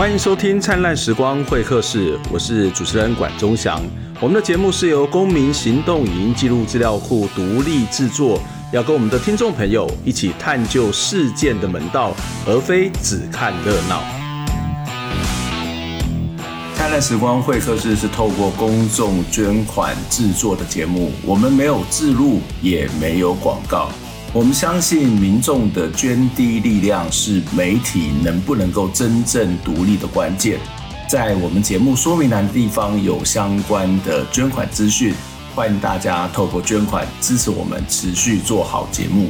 欢迎收听《灿烂时光会客室》，我是主持人管中祥。我们的节目是由公民行动影音记录资料库独立制作，要跟我们的听众朋友一起探究事件的门道，而非只看热闹。灿烂时光会客室是透过公众捐款制作的节目，我们没有置入，也没有广告。我们相信民众的捐滴力量是媒体能不能够真正独立的关键。在我们节目说明栏地方有相关的捐款资讯，欢迎大家透过捐款支持我们持续做好节目。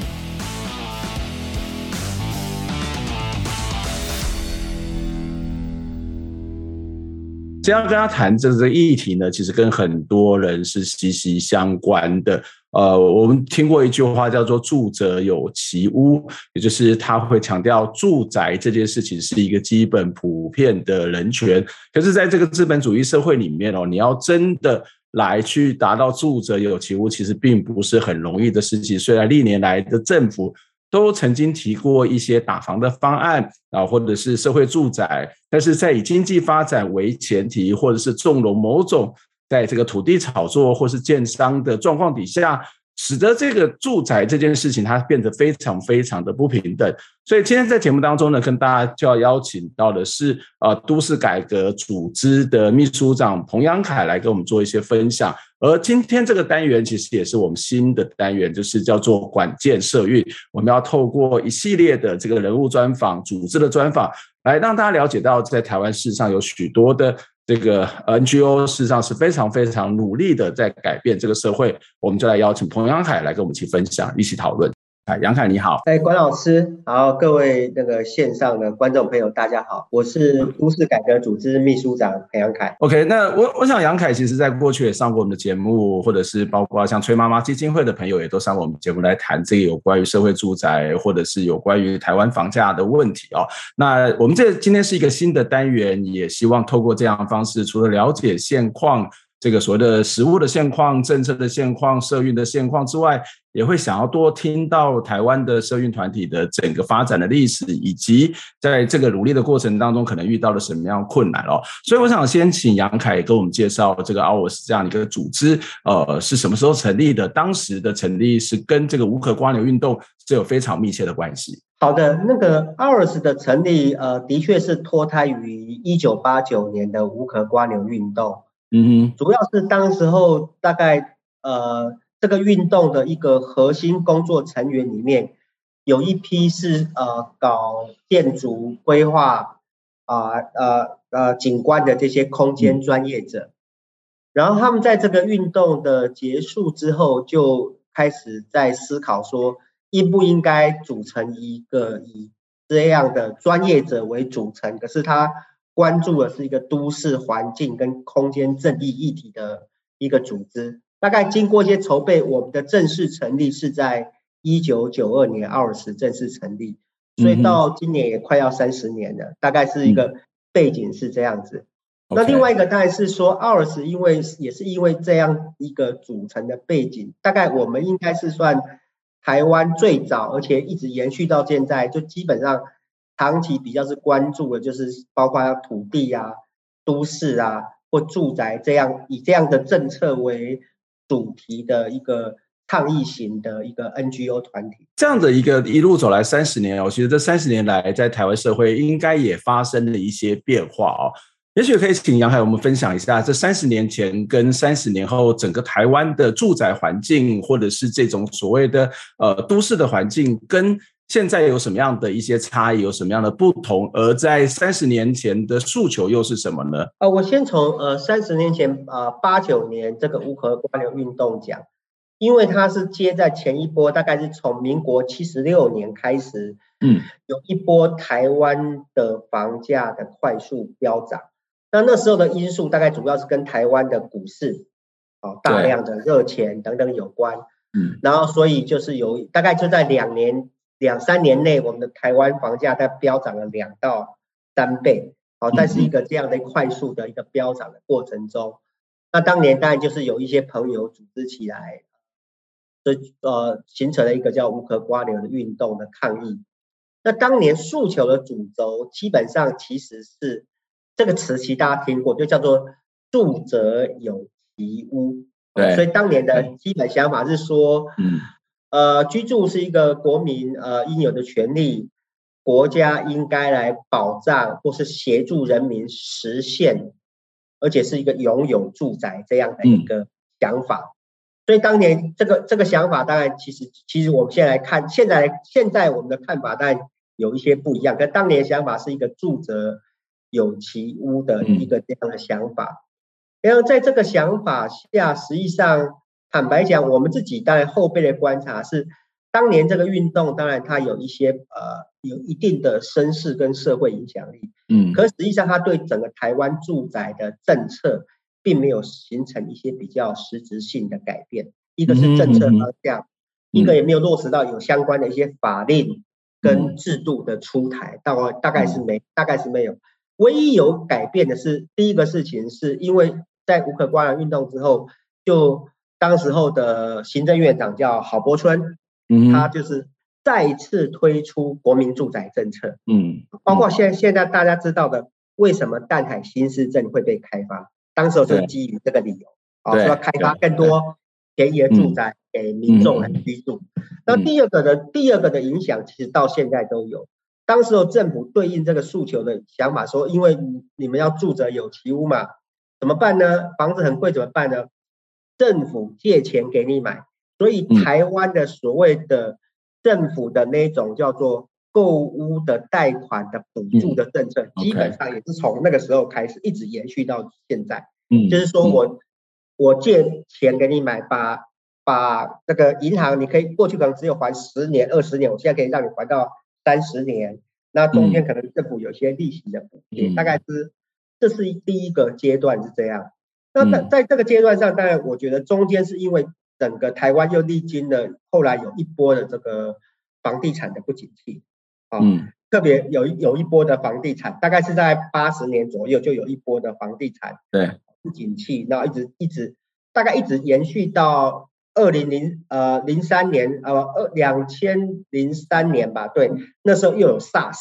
今天要跟大家谈这个议题呢，其实跟很多人是息息相关的。呃，我们听过一句话叫做“住者有其屋”，也就是他会强调住宅这件事情是一个基本普遍的人权。可是，在这个资本主义社会里面哦，你要真的来去达到“住者有其屋”，其实并不是很容易的事情。虽然历年来的政府都曾经提过一些打房的方案啊，或者是社会住宅，但是在以经济发展为前提，或者是纵容某种。在这个土地炒作或是建商的状况底下，使得这个住宅这件事情它变得非常非常的不平等。所以今天在节目当中呢，跟大家就要邀请到的是呃都市改革组织的秘书长彭阳凯来跟我们做一些分享。而今天这个单元其实也是我们新的单元，就是叫做管建社运。我们要透过一系列的这个人物专访、组织的专访，来让大家了解到在台湾事实上有许多的。这个 NGO 事实上是非常非常努力的在改变这个社会，我们就来邀请彭阳海来跟我们一起分享，一起讨论。哎，扬凯你好，哎，管老师然后，各位那个线上的观众朋友大家好，我是都市改革组织秘书长彭扬凯。OK，那我我想杨凯其实在过去也上过我们的节目，或者是包括像崔妈妈基金会的朋友也都上过我们节目来谈这个有关于社会住宅，或者是有关于台湾房价的问题哦。那我们这今天是一个新的单元，也希望透过这样的方式，除了了解现况。这个所谓的实物的现况、政策的现况、社运的现况之外，也会想要多听到台湾的社运团体的整个发展的历史，以及在这个努力的过程当中可能遇到了什么样困难哦。所以我想先请杨凯跟我们介绍这个 OURS 这样一个组织，呃，是什么时候成立的？当时的成立是跟这个无壳蜗牛运动是有非常密切的关系。好的，那个 OURS 的成立，呃，的确是脱胎于一九八九年的无壳蜗牛运动。嗯哼，主要是当时候大概呃这个运动的一个核心工作成员里面，有一批是呃搞建筑规划啊呃呃景观的这些空间专业者，然后他们在这个运动的结束之后，就开始在思考说，应不应该组成一个以这样的专业者为组成，可是他。关注的是一个都市环境跟空间正义议题的一个组织，大概经过一些筹备，我们的正式成立是在一九九二年，OURS 正式成立，所以到今年也快要三十年了，大概是一个背景是这样子。那另外一个当然是说，OURS 因为也是因为这样一个组成的背景，大概我们应该是算台湾最早，而且一直延续到现在，就基本上。长期比较是关注的，就是包括土地啊、都市啊或住宅这样以这样的政策为主题的一个抗议型的一个 NGO 团体。这样的一个一路走来三十年哦，其实这三十年来在台湾社会应该也发生了一些变化哦。也许可以请杨海我们分享一下，这三十年前跟三十年后整个台湾的住宅环境，或者是这种所谓的呃都市的环境跟。现在有什么样的一些差异，有什么样的不同？而在三十年前的诉求又是什么呢？呃，我先从呃三十年前呃八九年这个无壳蜗牛运动讲，因为它是接在前一波，大概是从民国七十六年开始，嗯，有一波台湾的房价的快速飙涨。那那时候的因素大概主要是跟台湾的股市，哦，大量的热钱等等有关，嗯，然后所以就是有大概就在两年。两三年内，我们的台湾房价在飙涨了两到三倍，好，但是一个这样的快速的一个飙涨的过程中，那当年当然就是有一些朋友组织起来，这呃形成了一个叫无壳蜗牛的运动的抗议。那当年诉求的主轴基本上其实是这个词其实大家听过，就叫做住者有其屋。对，所以当年的基本想法是说，嗯，呃，居住是一个国民呃应有的权利，国家应该来保障或是协助人民实现，而且是一个拥有住宅这样的一个想法。嗯、所以当年这个这个想法，当然其实其实我们现在来看，现在现在我们的看法当然有一些不一样，跟当年的想法是一个住者有其屋的一个这样的想法。然后在这个想法下，实际上坦白讲，我们自己当然后辈的观察是，当年这个运动当然它有一些呃有一定的声势跟社会影响力，嗯，可实际上它对整个台湾住宅的政策并没有形成一些比较实质性的改变。一个是政策方向，一个也没有落实到有相关的一些法令跟制度的出台，大大概是没大概是没有。唯一有改变的是第一个事情，是因为。在无壳蜗牛运动之后，就当时候的行政院长叫郝柏村，嗯，他就是再次推出国民住宅政策，嗯，包括现在现在大家知道的，为什么淡海新市镇会被开发，当时候就是基于这个理由，啊，说要开发更多便宜的住宅给民众来居住。那第二个的第二个的影响，其实到现在都有。当时候政府对应这个诉求的想法说，因为你们要住者有其屋嘛。怎么办呢？房子很贵，怎么办呢？政府借钱给你买，所以台湾的所谓的政府的那种叫做购屋的贷款的补助的政策，基本上也是从那个时候开始，一直延续到现在。嗯，就是说我我借钱给你买，把把那个银行，你可以过去可能只有还十年、二十年，我现在可以让你还到三十年，那中间可能政府有些利息的补贴，大概是。这是第一个阶段是这样，那在在这个阶段上，当然我觉得中间是因为整个台湾又历经了后来有一波的这个房地产的不景气，啊，特别有有一波的房地产，大概是在八十年左右就有一波的房地产对。不景气，然后一直一直大概一直延续到二零零呃零三年呃二两千零三年吧，对，那时候又有 SARS，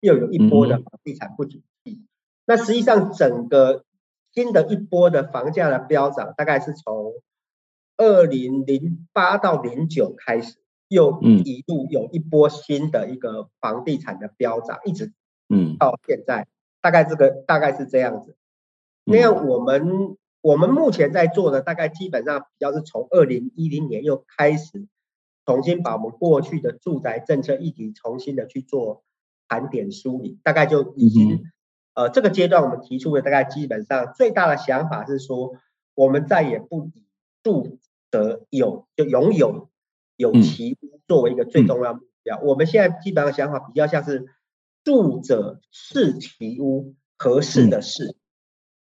又有一波的房地产不景气。那实际上，整个新的一波的房价的飙涨，大概是从二零零八到零九开始，又一路有一波新的一个房地产的飙涨，一直嗯到现在，大概这个大概是这样子。那样我们我们目前在做的，大概基本上比较是从二零一零年又开始重新把我们过去的住宅政策议题重新的去做盘点梳理，大概就已经。呃，这个阶段我们提出的大概基本上最大的想法是说，我们再也不以住者有就拥有有其屋作为一个最重要目标。我们现在基本上想法比较像是住者是其屋，合适的适，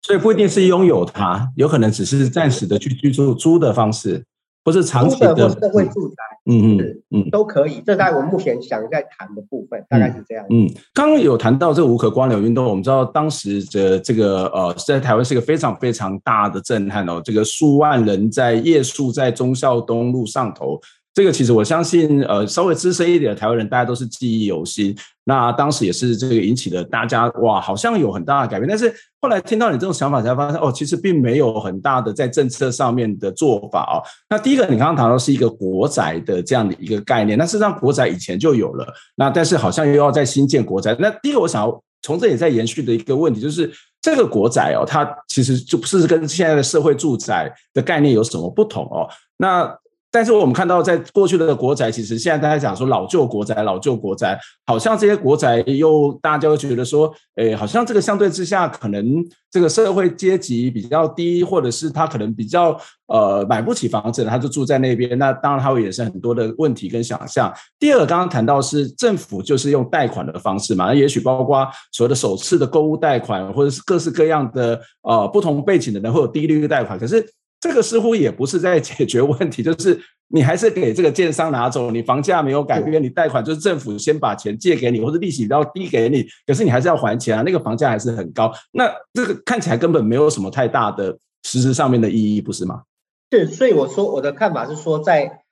所以不一定是拥有它，有可能只是暂时的去居住租的方式。不是长期的，或社会住宅，嗯嗯嗯，都可以。这在我目前想在谈的部分，大概是这样。嗯，刚刚有谈到这个无可光疗运动，我们知道当时的这个呃，在台湾是一个非常非常大的震撼哦，这个数万人在夜宿在忠孝东路上头。这个其实我相信，呃，稍微资深一点的台湾人，大家都是记忆犹新。那当时也是这个引起了大家哇，好像有很大的改变。但是后来听到你这种想法，才发现哦，其实并没有很大的在政策上面的做法哦。那第一个，你刚刚谈到是一个国宅的这样的一个概念，那事实上国宅以前就有了，那但是好像又要再新建国宅。那第一个，我想要从这里再延续的一个问题，就是这个国宅哦，它其实就不是跟现在的社会住宅的概念有什么不同哦？那但是我们看到，在过去的国宅，其实现在大家讲说老旧国宅，老旧国宅，好像这些国宅又大家会觉得说，诶，好像这个相对之下，可能这个社会阶级比较低，或者是他可能比较呃买不起房子，他就住在那边。那当然，他会衍生很多的问题跟想象。第二个，刚刚谈到是政府就是用贷款的方式嘛，那也许包括所谓的首次的购物贷款，或者是各式各样的呃不同背景的人会有低利率贷款，可是。这个似乎也不是在解决问题，就是你还是给这个建商拿走，你房价没有改变，你贷款就是政府先把钱借给你，或者利息比较低给你，可是你还是要还钱啊，那个房价还是很高，那这个看起来根本没有什么太大的实质上面的意义，不是吗？是，所以我说我的看法是说，在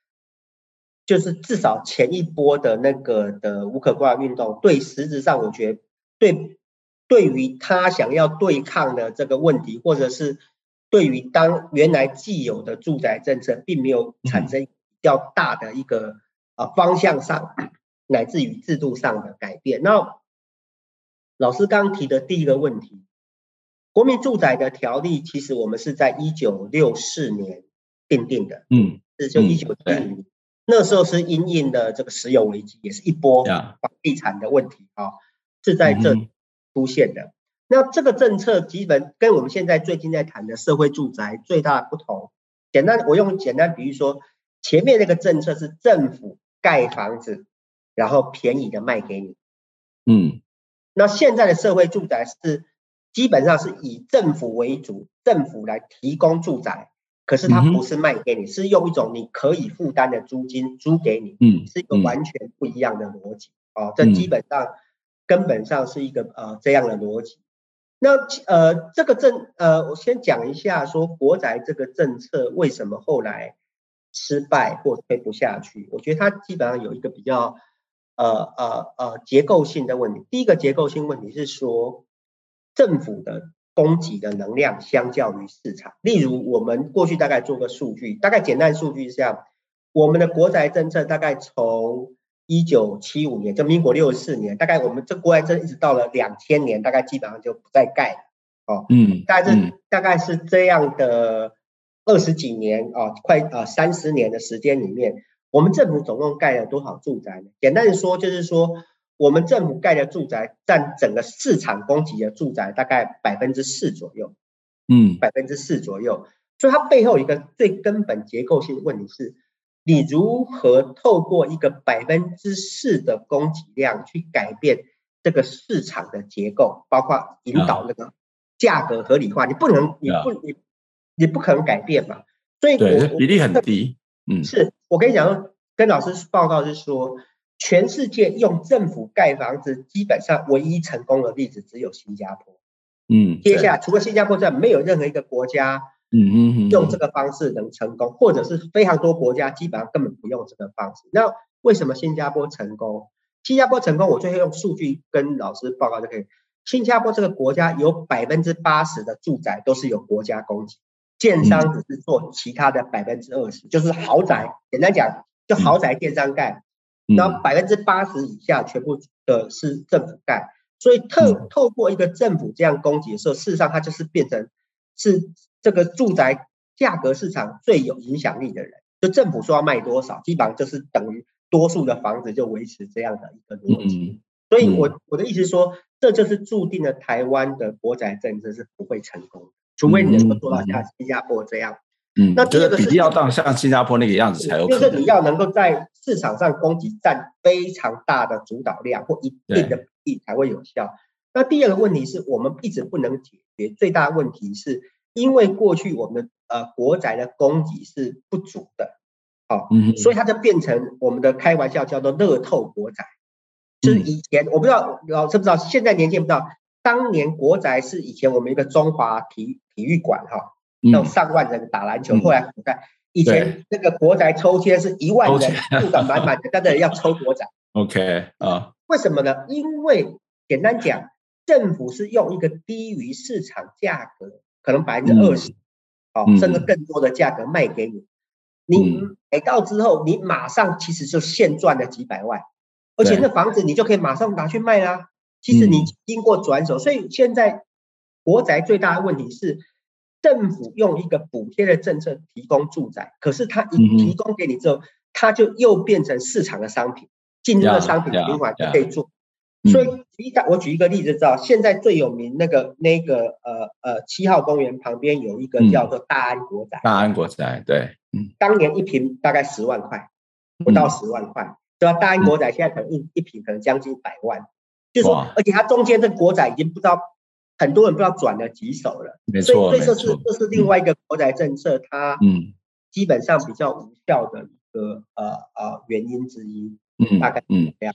就是至少前一波的那个的无壳蜗牛运动，对实质上我觉得对。对于他想要对抗的这个问题，或者是对于当原来既有的住宅政策，并没有产生比较大的一个啊方向上，乃至于制度上的改变。那老师刚提的第一个问题，国民住宅的条例，其实我们是在一九六四年订定的，嗯，是就一九七五年，那时候是因应的这个石油危机，也是一波房地产的问题啊，是在这出现的。那这个政策基本跟我们现在最近在谈的社会住宅最大的不同，简单我用简单比喻说，前面那个政策是政府盖房子，然后便宜的卖给你，嗯。那现在的社会住宅是基本上是以政府为主，政府来提供住宅，可是它不是卖给你，是用一种你可以负担的租金租给你，嗯，是一个完全不一样的逻辑哦。这基本上根本上是一个呃这样的逻辑。那呃这个政呃我先讲一下说国宅这个政策为什么后来失败或推不下去？我觉得它基本上有一个比较。呃呃呃，结构性的问题。第一个结构性问题是说，政府的供给的能量相较于市场。例如，我们过去大概做个数据，大概简单数据是这样：我们的国宅政策大概从一九七五年，就民国六十四年，大概我们这国宅政策一直到了两千年，大概基本上就不再盖了。哦，嗯，大概是、嗯、大概是这样的二十几年啊、哦，快呃三十年的时间里面。我们政府总共盖了多少住宅呢？简单的说，就是说我们政府盖的住宅占整个市场供给的住宅大概百分之四左右，嗯，百分之四左右。所以它背后一个最根本结构性的问题是，你如何透过一个百分之四的供给量去改变这个市场的结构，包括引导那个价格合理化，你不能，你不，你你不可能改变嘛？所以对，比例很低。嗯，是我跟你讲，跟老师报告是说，全世界用政府盖房子，基本上唯一成功的例子只有新加坡。嗯，接下来除了新加坡之外，没有任何一个国家，嗯嗯用这个方式能成功，或者是非常多国家基本上根本不用这个方式。那为什么新加坡成功？新加坡成功，我最后用数据跟老师报告就可以。新加坡这个国家有百分之八十的住宅都是由国家供给。建商只是做其他的百分之二十，就是豪宅。简单讲，就豪宅建商盖，然后百分之八十以下全部的是政府盖。所以透透过一个政府这样供给的时候，事实上它就是变成是这个住宅价格市场最有影响力的人。就政府说要卖多少，基本上就是等于多数的房子就维持这样的一个逻辑。所以我我的意思是说，这就是注定了台湾的国宅政策是不会成功的。除非你能够做到像新加坡这样，嗯，那这个比例要到像新加坡那个样子才有可能，就是你要能够在市场上供给占非常大的主导量或一定的比例才会有效。那第二个问题是我们一直不能解决，最大的问题是因为过去我们的呃国宅的供给是不足的，好，嗯，所以它就变成我们的开玩笑叫做乐透国宅，就是以前我不知道老师不知道，现在年轻人不知道。当年国宅是以前我们一个中华体体育馆哈，那种上万人打篮球。后来国宅以前那个国宅抽签是一万人，不敢满满的，但是要抽国宅。OK 啊？为什么呢？因为简单讲，政府是用一个低于市场价格，可能百分之二十，哦，甚至更多的价格卖给你。你买到之后，你马上其实就现赚了几百万，而且那房子你就可以马上拿去卖啦。其实你经过转手，所以现在国宅最大的问题是，政府用一个补贴的政策提供住宅，可是它一提供给你之后，它就又变成市场的商品，进入的商品循环就可以做。所以举个我举一个例子，知道现在最有名那个那个呃呃七号公园旁边有一个叫做大安国宅，大安国宅对，嗯，当年一平大概十万块，不到十万块，对吧？大安国宅现在可能一一平可能将近百万。就是说，而且它中间这国宅已经不知道很多人不知道转了几手了，没错，所以这是这是另外一个国宅政策，它嗯。基本上比较无效的一个呃呃原因之一，嗯，大概嗯。这样。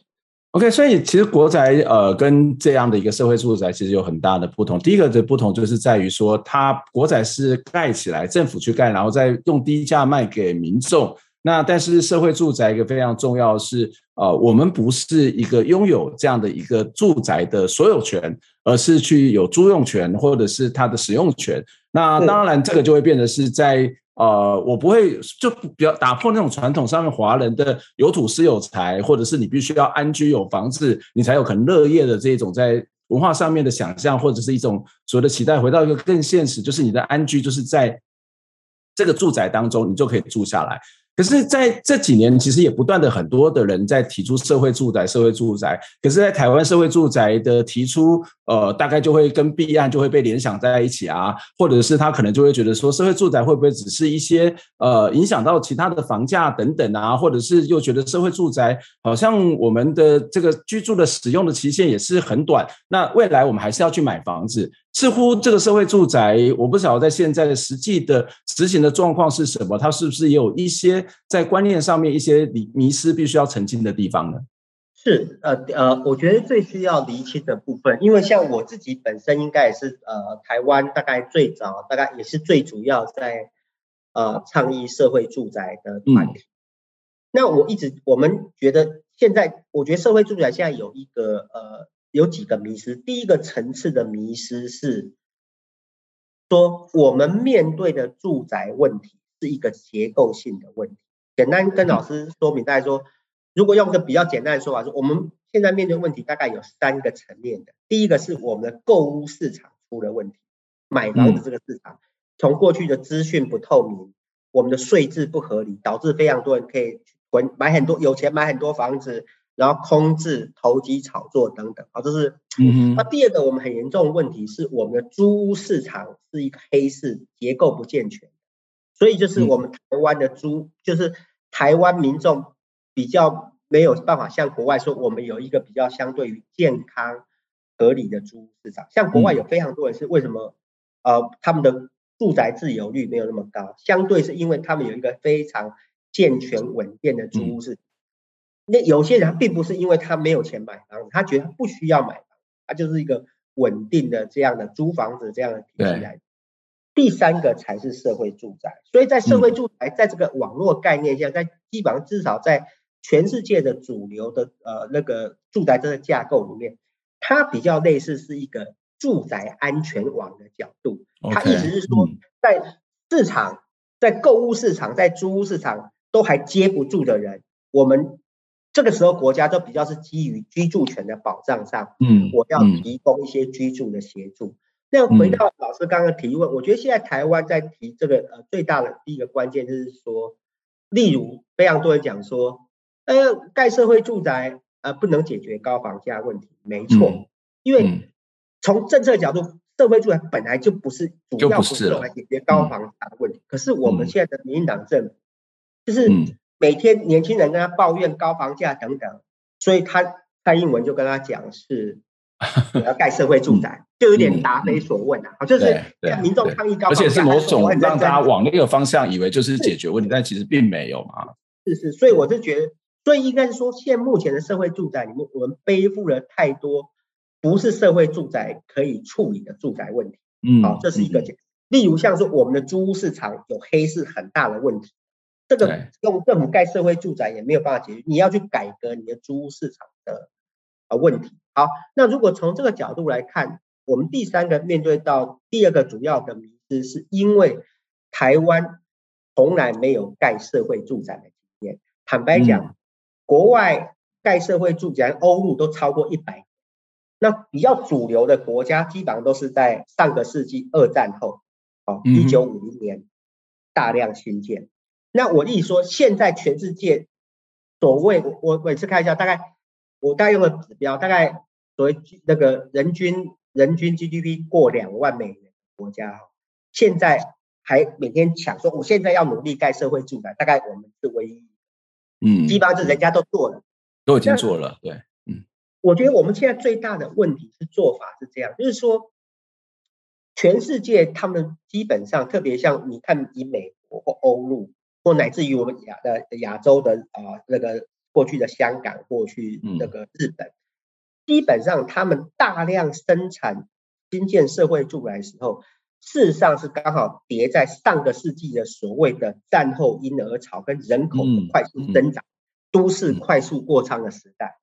OK，所以其实国宅呃跟这样的一个社会住宅其实有很大的不同。第一个的不同就是在于说，它国宅是盖起来，政府去盖，然后再用低价卖给民众。那但是社会住宅一个非常重要的是，呃，我们不是一个拥有这样的一个住宅的所有权，而是去有租用权或者是它的使用权。那当然，这个就会变得是在呃，我不会就比较打破那种传统上面华人的有土是有财，或者是你必须要安居有房子，你才有可能乐业的这种在文化上面的想象，或者是一种所谓的期待，回到一个更现实，就是你的安居就是在这个住宅当中，你就可以住下来。可是，在这几年，其实也不断的很多的人在提出社会住宅、社会住宅。可是，在台湾社会住宅的提出，呃，大概就会跟弊案就会被联想在一起啊，或者是他可能就会觉得说，社会住宅会不会只是一些呃影响到其他的房价等等啊，或者是又觉得社会住宅好像我们的这个居住的使用的期限也是很短，那未来我们还是要去买房子。似乎这个社会住宅，我不晓得在现在的实际的执行的状况是什么，它是不是也有一些在观念上面一些迷迷思必须要澄清的地方呢？是，呃呃，我觉得最需要厘清的部分，因为像我自己本身应该也是呃台湾大概最早，大概也是最主要在呃倡议社会住宅的团体。嗯、那我一直我们觉得现在，我觉得社会住宅现在有一个呃。有几个迷失，第一个层次的迷失是说，我们面对的住宅问题是一个结构性的问题。简单跟老师说明，大家说，如果用个比较简单的说法，说我们现在面对问题大概有三个层面的。第一个是我们的购物市场出了问题，买房子这个市场从过去的资讯不透明，我们的税制不合理，导致非常多人可以买很多有钱买很多房子。然后空置、投机炒作等等，好，这是。嗯哼。那第二个我们很严重的问题是，我们的租屋市场是一个黑市，结构不健全，所以就是我们台湾的租，就是台湾民众比较没有办法像国外说，我们有一个比较相对于健康合理的租屋市场。像国外有非常多人是为什么？呃，他们的住宅自有率没有那么高，相对是因为他们有一个非常健全稳定的租屋市场。那有些人并不是因为他没有钱买房子，他觉得他不需要买房，他就是一个稳定的这样的租房子这样的体系来。第三个才是社会住宅，所以在社会住宅在这个网络概念下，在基本上至少在全世界的主流的呃那个住宅这个架构里面，它比较类似是一个住宅安全网的角度。它意思是说，在市场、在购物市场、在租屋市场都还接不住的人，我们。这个时候，国家都比较是基于居住权的保障上，嗯，我要提供一些居住的协助。那回到老师刚刚提问，我觉得现在台湾在提这个呃最大的第一个关键就是说，例如非常多人讲说，呃，盖社会住宅呃不能解决高房价问题，没错，因为从政策角度，社会住宅本来就不是主要不是用来解决高房价的问题。可是我们现在的民进党政府就是。每天年轻人跟他抱怨高房价等等，所以他蔡英文就跟他讲是 我要盖社会住宅，就有点答非所问啊，好，就是民众抗议高房价，而且是某种让大家往那个方向以为就是解决问题，但其实并没有嘛。是是，所以我是觉得，所以应该是说，现目前的社会住宅里面，我们背负了太多不是社会住宅可以处理的住宅问题。嗯，好，这是一个点。例如像说我们的租屋市场有黑市很大的问题。这个用政府盖社会住宅也没有办法解决，你要去改革你的租屋市场的呃问题。好，那如果从这个角度来看，我们第三个面对到第二个主要的迷失，是因为台湾从来没有盖社会住宅的经验。坦白讲，嗯、国外盖社会住宅欧陆都超过一百年，那比较主流的国家基本上都是在上个世纪二战后，哦，一九五零年大量新建。那我意思说，现在全世界所谓我我每次看一下，大概我大概用的指标，大概所谓那个人均人均 GDP 过两万美元的国家，现在还每天抢说，我现在要努力盖社会住宅，大概我们是唯一，嗯，基本上是人家都做了，都已经做了，对，嗯，我觉得我们现在最大的问题是做法是这样，就是说，全世界他们基本上，特别像你看以美国或欧陆。或乃至于我们亚的亚洲的啊那个过去的香港，过去那个日本，基本上他们大量生产新建社会住宅的时候，事实上是刚好叠在上个世纪的所谓的战后婴儿潮跟人口的快速增长、都市快速过仓的时代。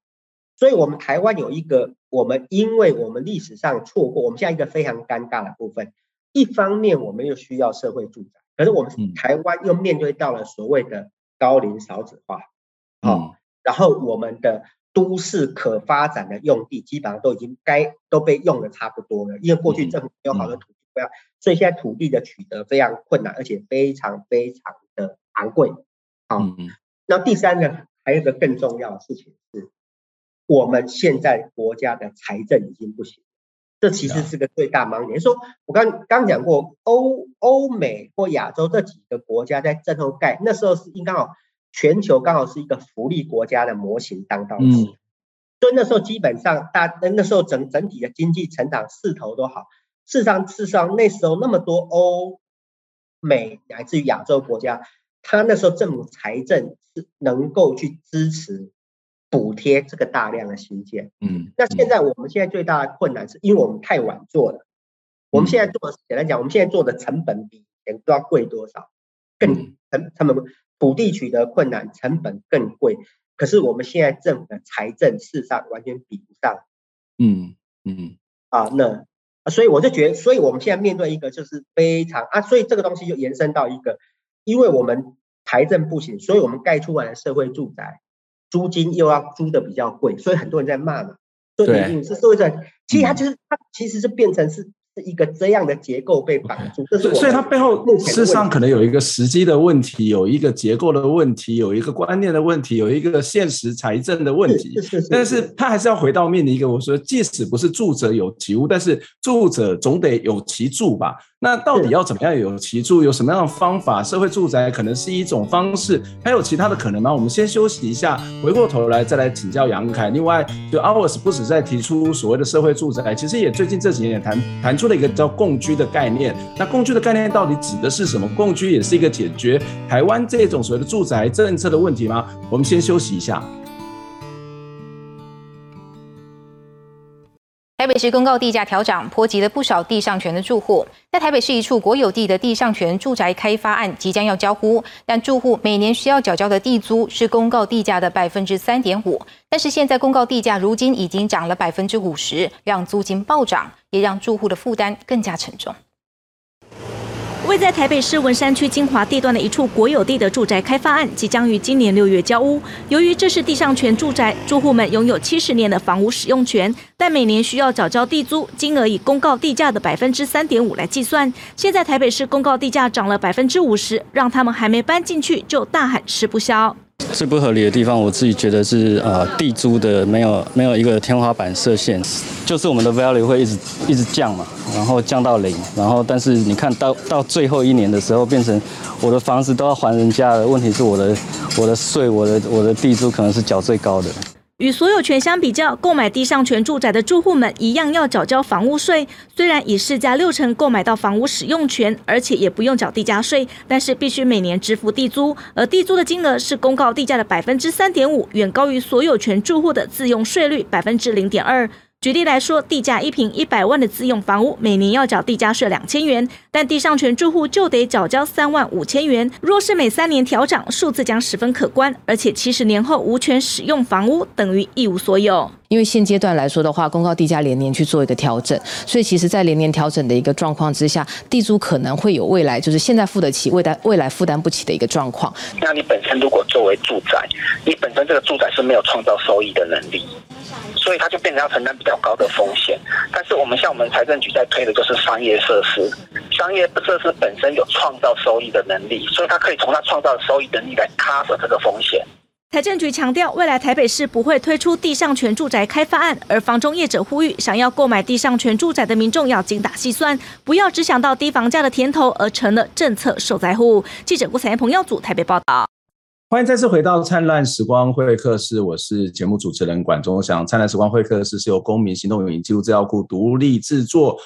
所以，我们台湾有一个，我们因为我们历史上错过，我们现在一个非常尴尬的部分。一方面，我们又需要社会住宅，可是我们台湾又面对到了所谓的高龄少子化，好，然后我们的都市可发展的用地基本上都已经该都被用的差不多了，因为过去政府没有好的土地不要，所以现在土地的取得非常困难，而且非常非常的昂贵。好，那第三呢还有一个更重要的事情是。我们现在国家的财政已经不行，这其实是个最大盲点。说，我刚刚讲过，欧欧美或亚洲这几个国家在战后盖，那时候是应该好，全球刚好是一个福利国家的模型当道，嗯，所以那时候基本上大那时候整整体的经济成长势头都好。事实上，事实上那时候那么多欧美乃至于亚洲国家，他那时候政府财政是能够去支持。补贴这个大量的新建，嗯，那现在我们现在最大的困难是因为我们太晚做了。我们现在做的简单讲，我们现在做的成本比以前都要贵多少？更成成本土地取得困难，成本更贵。可是我们现在政府的财政事实上完全比不上，嗯嗯啊，那所以我就觉得，所以我们现在面对一个就是非常啊，所以这个东西就延伸到一个，因为我们财政不行，所以我们盖出来的社会住宅。租金又要租的比较贵，所以很多人在骂嘛。对，是社会在，其实它就是它其实是变成是。是一个这样的结构被绑住，所以所以它背后事实上可能有一个时机的问题，有一个结构的问题，有一个观念的问题，有一个现实财政的问题。是是是是，但是它还是要回到面临一个，我说即使不是住者有其屋，但是住者总得有其住吧？那到底要怎么样有其住？有什么样的方法？社会住宅可能是一种方式，还有其他的可能吗？我们先休息一下，回过头来再来请教杨凯。另外，就 OURS 不止在提出所谓的社会住宅，其实也最近这几年也谈谈出。出了一个叫共居的概念，那共居的概念到底指的是什么？共居也是一个解决台湾这种所谓的住宅政策的问题吗？我们先休息一下。台北市公告地价调涨，波及了不少地上权的住户。在台北市一处国有地的地上权住宅开发案即将要交屋，但住户每年需要缴交的地租是公告地价的百分之三点五。但是现在公告地价如今已经涨了百分之五十，让租金暴涨，也让住户的负担更加沉重。位在台北市文山区金华地段的一处国有地的住宅开发案，即将于今年六月交屋。由于这是地上权住宅，住户们拥有七十年的房屋使用权，但每年需要缴交地租，金额以公告地价的百分之三点五来计算。现在台北市公告地价涨了百分之五十，让他们还没搬进去就大喊吃不消。最不合理的地方，我自己觉得是呃地租的没有没有一个天花板设限，就是我们的 value 会一直一直降嘛，然后降到零，然后但是你看到到最后一年的时候，变成我的房子都要还人家的，问题是我的我的税我的我的地租可能是缴最高的。与所有权相比较，购买地上权住宅的住户们一样要缴交房屋税。虽然以市价六成购买到房屋使用权，而且也不用缴地价税，但是必须每年支付地租，而地租的金额是公告地价的百分之三点五，远高于所有权住户的自用税率百分之零点二。举例来说，地价一平一百万的自用房屋，每年要缴地价税两千元，但地上权住户就得缴交三万五千元。若是每三年调涨，数字将十分可观，而且七十年后无权使用房屋，等于一无所有。因为现阶段来说的话，公告地价连年去做一个调整，所以其实，在连年调整的一个状况之下，地租可能会有未来就是现在付得起，未来未来负担不起的一个状况。那你本身如果作为住宅，你本身这个住宅是没有创造收益的能力。所以它就变成要承担比较高的风险，但是我们像我们财政局在推的就是商业设施，商业设施本身有创造收益的能力，所以它可以从它创造的收益能力来 cover 这个风险。财政局强调，未来台北市不会推出地上权住宅开发案，而房中业者呼吁，想要购买地上权住宅的民众要精打细算，不要只想到低房价的甜头而成了政策受灾户。记者郭采嫣、彭耀祖台北报道。欢迎再次回到灿烂时光会客室，我是节目主持人管中祥。灿烂时光会客室是由公民行动影音记录资料库独立制作，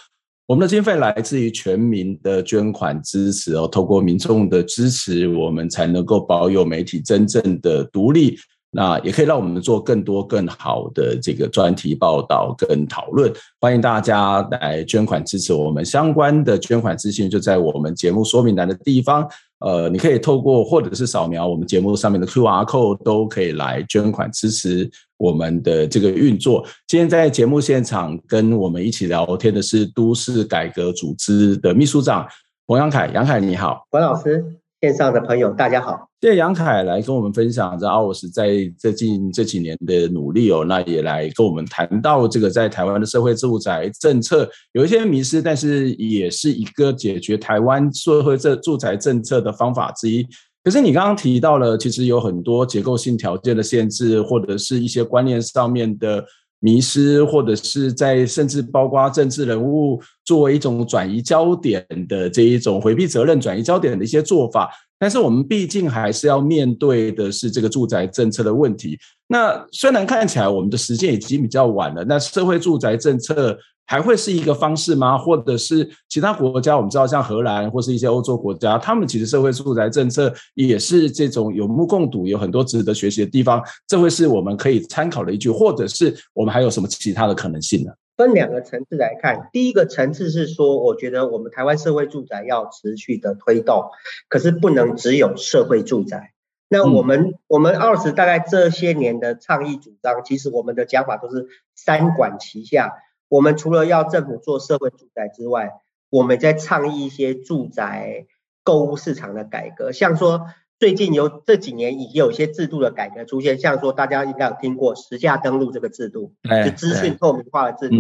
我们的经费来自于全民的捐款支持哦。透过民众的支持，我们才能够保有媒体真正的独立。那也可以让我们做更多更好的这个专题报道跟讨论。欢迎大家来捐款支持我们，相关的捐款资讯就在我们节目说明栏的地方。呃，你可以透过或者是扫描我们节目上面的 QR code，都可以来捐款支持我们的这个运作。今天在节目现场跟我们一起聊天的是都市改革组织的秘书长冯扬凯，杨凯你好，关老师。线上的朋友，大家好。谢谢杨凯来跟我们分享这 OURS 在最近这几年的努力哦，那也来跟我们谈到这个在台湾的社会住宅政策有一些迷失，但是也是一个解决台湾社会这住宅政策的方法之一。可是你刚刚提到了，其实有很多结构性条件的限制，或者是一些观念上面的。迷失，或者是在甚至包括政治人物作为一种转移焦点的这一种回避责任、转移焦点的一些做法，但是我们毕竟还是要面对的是这个住宅政策的问题。那虽然看起来我们的时间已经比较晚了，那社会住宅政策。还会是一个方式吗？或者是其他国家？我们知道，像荷兰或是一些欧洲国家，他们其实社会住宅政策也是这种有目共睹，有很多值得学习的地方。这会是我们可以参考的一句，或者是我们还有什么其他的可能性呢？分两个层次来看，第一个层次是说，我觉得我们台湾社会住宅要持续的推动，可是不能只有社会住宅。那我们、嗯、我们 OURS 大概这些年的倡议主张，其实我们的讲法都是三管齐下。我们除了要政府做社会住宅之外，我们在倡议一些住宅购物市场的改革，像说最近有这几年已经有一些制度的改革出现，像说大家应该有听过实价登录这个制度，就资讯透明化的制度，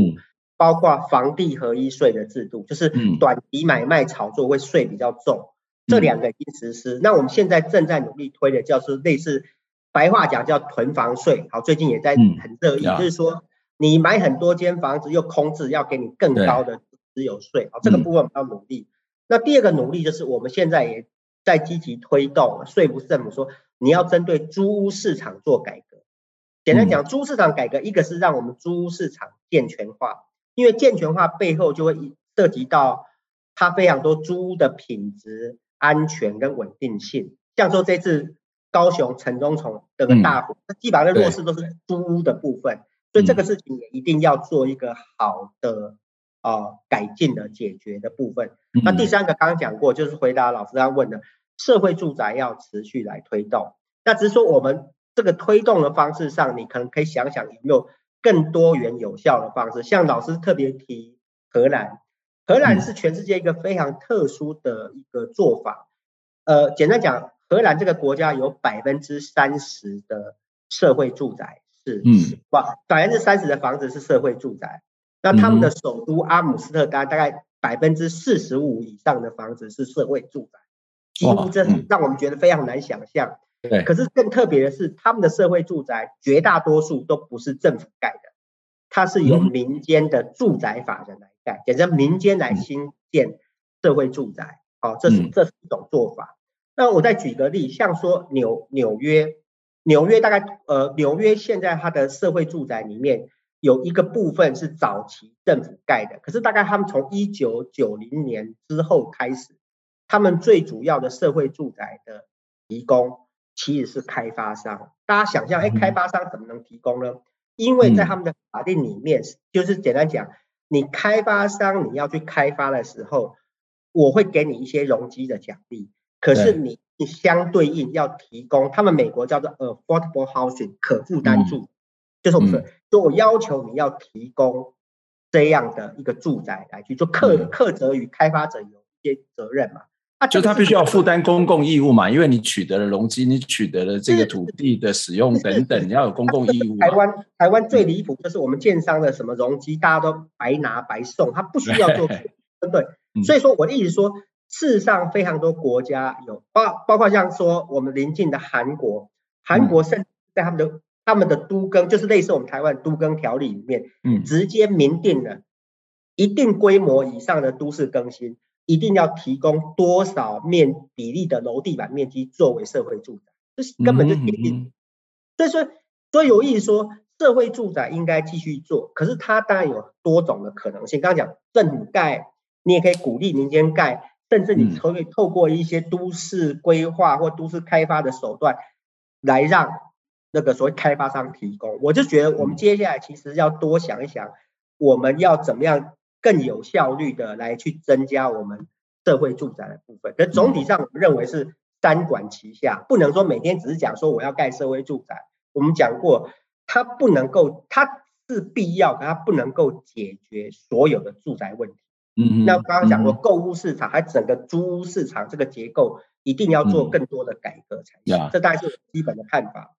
包括房地合一税的制度，就是短期买卖炒作会税比较重，这两个已经实施。那我们现在正在努力推的叫是类似白话讲叫囤房税，好，最近也在很热议，就是说。你买很多间房子又空置，要给你更高的持有税啊，这个部分我们要努力。那第二个努力就是我们现在也在积极推动税务政府说，你要针对租屋市场做改革。简单讲，租市场改革，一个是让我们租屋市场健全化，因为健全化背后就会涉及到它非常多租屋的品质、安全跟稳定性。像说这次高雄城中城这个大火，那基本上的弱势都是租屋的部分。所以这个事情也一定要做一个好的啊、呃、改进的解决的部分。那第三个刚刚讲过，就是回答老师刚问的，社会住宅要持续来推动。那只是说我们这个推动的方式上，你可能可以想想有没有更多元有效的方式。像老师特别提荷兰，荷兰是全世界一个非常特殊的一个做法。呃，简单讲，荷兰这个国家有百分之三十的社会住宅。是，嗯，百分之三十的房子是社会住宅，那他们的首都阿姆斯特丹大概百分之四十五以上的房子是社会住宅，几乎这让我们觉得非常难想象。对，可是更特别的是，他们的社会住宅绝大多数都不是政府盖的，它是由民间的住宅法人来盖，简称民间来新建社会住宅。好，这是这是一种做法。那我再举个例，像说纽纽约。纽约大概呃，纽约现在它的社会住宅里面有一个部分是早期政府盖的，可是大概他们从一九九零年之后开始，他们最主要的社会住宅的提供其实是开发商。大家想象，哎，开发商怎么能提供呢？因为在他们的法定里面，就是简单讲，你开发商你要去开发的时候，我会给你一些容积的奖励，可是你。你相对应要提供，他们美国叫做 affordable housing 可负担住，嗯、就是我们说，就我要求你要提供这样的一个住宅来去做，客客责与开发者有一些责任嘛。啊，就他必须要负担公共义务嘛，因为你取得了容积，你取得了这个土地的使用等等，你 要有公共义务。台湾台湾最离谱就是我们建商的什么容积，大家都白拿白送，他不需要做，对不对？所以说我的意思说。事实上，非常多国家有包包括像说我们邻近的韩国，韩国甚至在他们的、嗯、他们的都更，就是类似我们台湾都更条例里面，嗯，直接明定了，一定规模以上的都市更新，一定要提供多少面比例的楼地板面积作为社会住宅，这是根本就铁定。嗯嗯、所以说，所以有意思说，社会住宅应该继续做，可是它当然有多种的可能性。刚刚讲政府盖，你也可以鼓励民间盖。甚至你可以透过一些都市规划或都市开发的手段，来让那个所谓开发商提供。我就觉得我们接下来其实要多想一想，我们要怎么样更有效率的来去增加我们社会住宅的部分。可总体上，我们认为是三管齐下，不能说每天只是讲说我要盖社会住宅。我们讲过，它不能够，它是必要，可它不能够解决所有的住宅问题。嗯，那刚刚讲过，购物市场还整个租屋市场这个结构，一定要做更多的改革才行。嗯、这大概是基本的看法。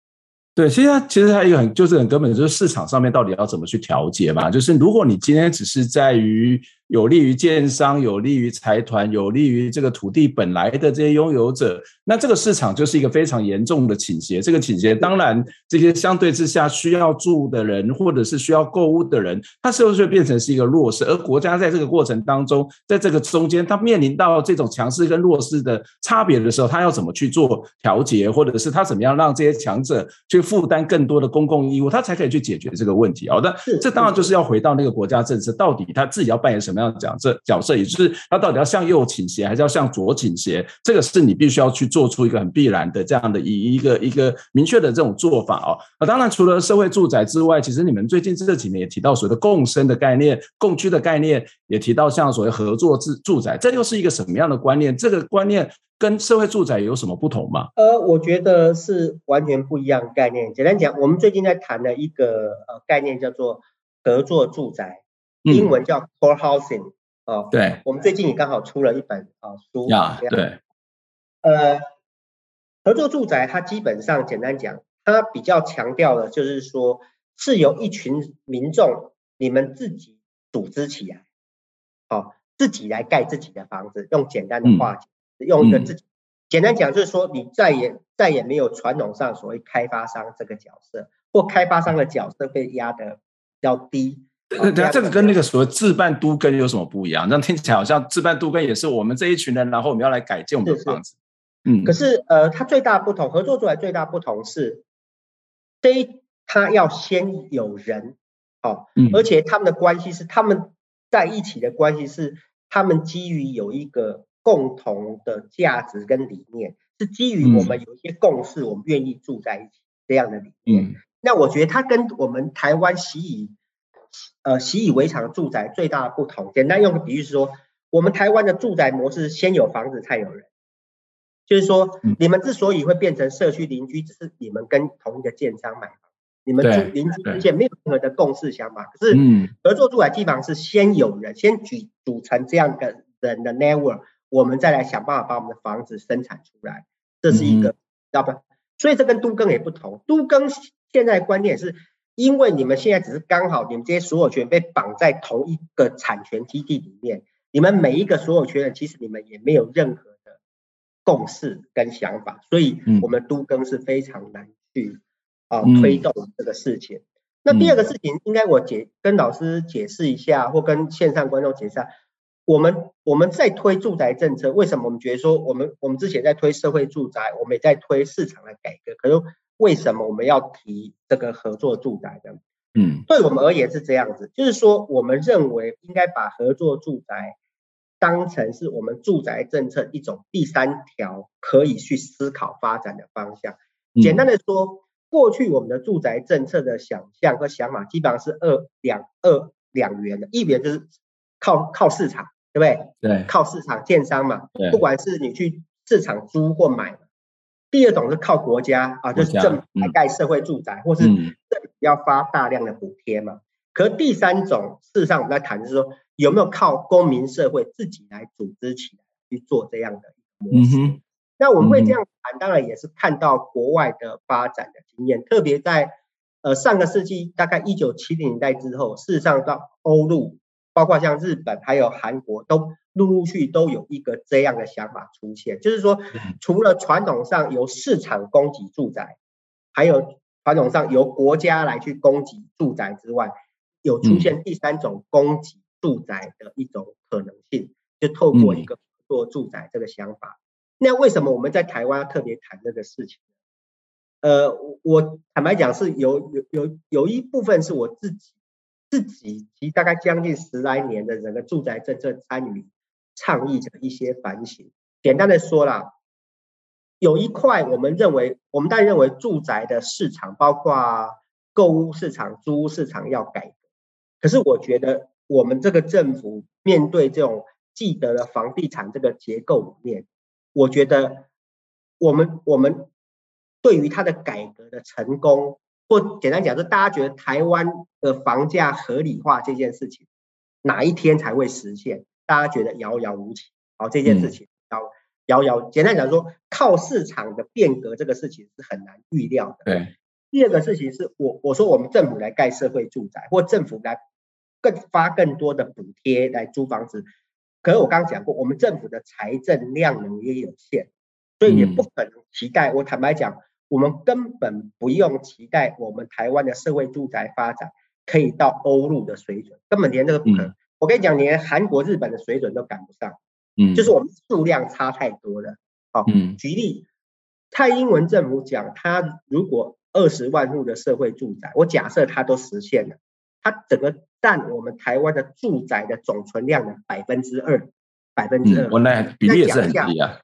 对，其实其实还有一个很就是很根本，就是市场上面到底要怎么去调节嘛？就是如果你今天只是在于。有利于建商，有利于财团，有利于这个土地本来的这些拥有者，那这个市场就是一个非常严重的倾斜。这个倾斜，当然这些相对之下需要住的人，或者是需要购物的人，他是不是会变成是一个弱势？而国家在这个过程当中，在这个中间，他面临到这种强势跟弱势的差别的时候，他要怎么去做调节，或者是他怎么样让这些强者去负担更多的公共义务，他才可以去解决这个问题。好的，这当然就是要回到那个国家政策，到底他自己要扮演什么样的角色？角色也就是他到底要向右倾斜，还是要向左倾斜？这个是你必须要去做出一个很必然的这样的一一个一个明确的这种做法哦。那当然，除了社会住宅之外，其实你们最近这几年也提到所谓的共生的概念、共居的概念，也提到像所谓合作住住宅，这又是一个什么样的观念？这个观念跟社会住宅有什么不同吗？呃，我觉得是完全不一样的概念。简单讲，我们最近在谈的一个呃概念叫做合作住宅，英文叫 co-housing。哦，对，我们最近也刚好出了一本啊书呀，对，呃，合作住宅它基本上简单讲，它比较强调的就是说，是由一群民众你们自己组织起来，哦，自己来盖自己的房子，用简单的话，嗯、用一个自己，嗯、简单讲就是说，你再也再也没有传统上所谓开发商这个角色，或开发商的角色被压得比较低。那这个跟那个所谓自办都更有什么不一样？那听起来好像自办都更也是我们这一群人，然后我们要来改建我们的房子。嗯，可是呃，它最大不同，合作出来最大不同是，这一他要先有人，哦，嗯，而且他们的关系是他们在一起的关系是，他们基于有一个共同的价值跟理念，是基于我们有一些共识，我们愿意住在一起这样的理念。嗯，那我觉得它跟我们台湾习以呃，习以为常的住宅最大的不同，简单用个比喻是说，我们台湾的住宅模式先有房子才有人，就是说，你们之所以会变成社区邻居，只是你们跟同一个建商买房，你们住邻居之间没有任何的共识想法。可是，合作住宅基本上是先有人先组组成这样的人的 network，我们再来想办法把我们的房子生产出来，这是一个，知道吧？所以这跟都更也不同，都更现在的观念是。因为你们现在只是刚好，你们这些所有权被绑在同一个产权基地里面，你们每一个所有权人其实你们也没有任何的共识跟想法，所以我们都更是非常难去啊推动这个事情。那第二个事情，应该我解跟老师解释一下，或跟线上观众解释一下，我们我们在推住宅政策，为什么我们觉得说我们我们之前在推社会住宅，我们也在推市场的改革，可是。为什么我们要提这个合作住宅的？嗯，对我们而言是这样子，就是说，我们认为应该把合作住宅当成是我们住宅政策一种第三条可以去思考发展的方向。简单的说，过去我们的住宅政策的想象和想法基本上是二两二两元的，一元就是靠靠市场，对不对？对，靠市场建商嘛，对，不管是你去市场租或买。第二种是靠国家啊，就是政府来盖社会住宅，嗯、或是政府要发大量的补贴嘛。嗯、可是第三种，事实上我们在谈的是说，有没有靠公民社会自己来组织起来去做这样的模式？那我们会这样谈，当然也是看到国外的发展的经验，特别在呃上个世纪大概一九七零年代之后，事实上到欧陆，包括像日本还有韩国都。陆陆续续都有一个这样的想法出现，就是说，除了传统上由市场供给住宅，还有传统上由国家来去供给住宅之外，有出现第三种供给住宅的一种可能性，就透过一个做住宅这个想法。那为什么我们在台湾特别谈这个事情？呃，我坦白讲是有有有有一部分是我自己自己其实大概将近十来年的整个住宅政策参与。倡议的一些反省，简单的说啦，有一块我们认为，我们当然认为住宅的市场，包括购屋市场、租屋市场要改革。可是我觉得，我们这个政府面对这种既得的房地产这个结构里面，我觉得我们我们对于它的改革的成功，或简单讲，就大家觉得台湾的房价合理化这件事情，哪一天才会实现？大家觉得遥遥无期。好，这件事情遥遥遥，简单讲说，靠市场的变革这个事情是很难预料的。对。第二个事情是我我说我们政府来盖社会住宅，或政府来更发更多的补贴来租房子，可是我刚刚讲过，我们政府的财政量能也有限，所以也不可能期待。我坦白讲，我们根本不用期待我们台湾的社会住宅发展可以到欧陆的水准，根本连这个不可能。我跟你讲，连韩国、日本的水准都赶不上。嗯，就是我们数量差太多了。好，嗯，举例，蔡英文政府讲，他如果二十万户的社会住宅，我假设他都实现了，他整个占我们台湾的住宅的总存量的百分之二，百分之二，我那比例也是很低啊。